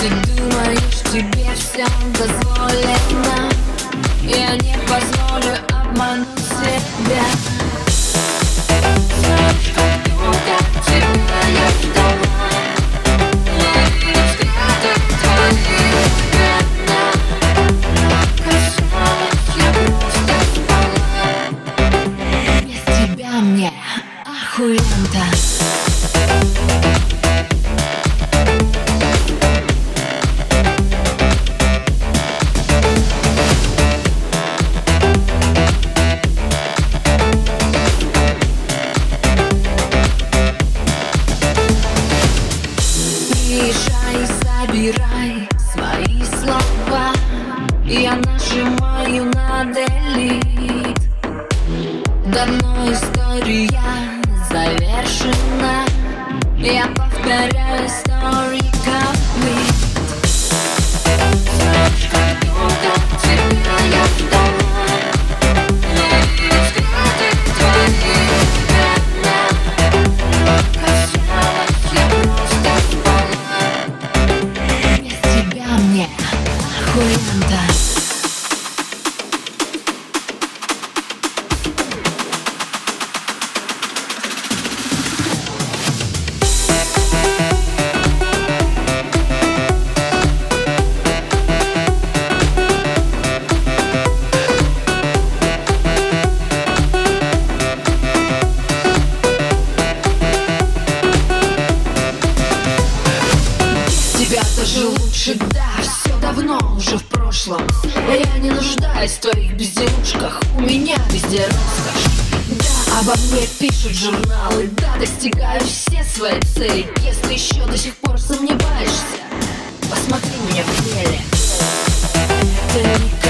Ты думаешь, тебе все дозволено? Я не позволю обмануть себя. Без тебя мне охуенно Приезжай, забирай свои слова. Я нажимаю на делит. Давно история завершена. Я повторяю story Тебя тоже лучше, да, давно уже в прошлом. Я не нуждаюсь в твоих безделушках, у меня везде роскошь. Да, обо мне пишут журналы, да, достигаю все свои цели. Если еще до сих пор сомневаешься, посмотри меня в деле Это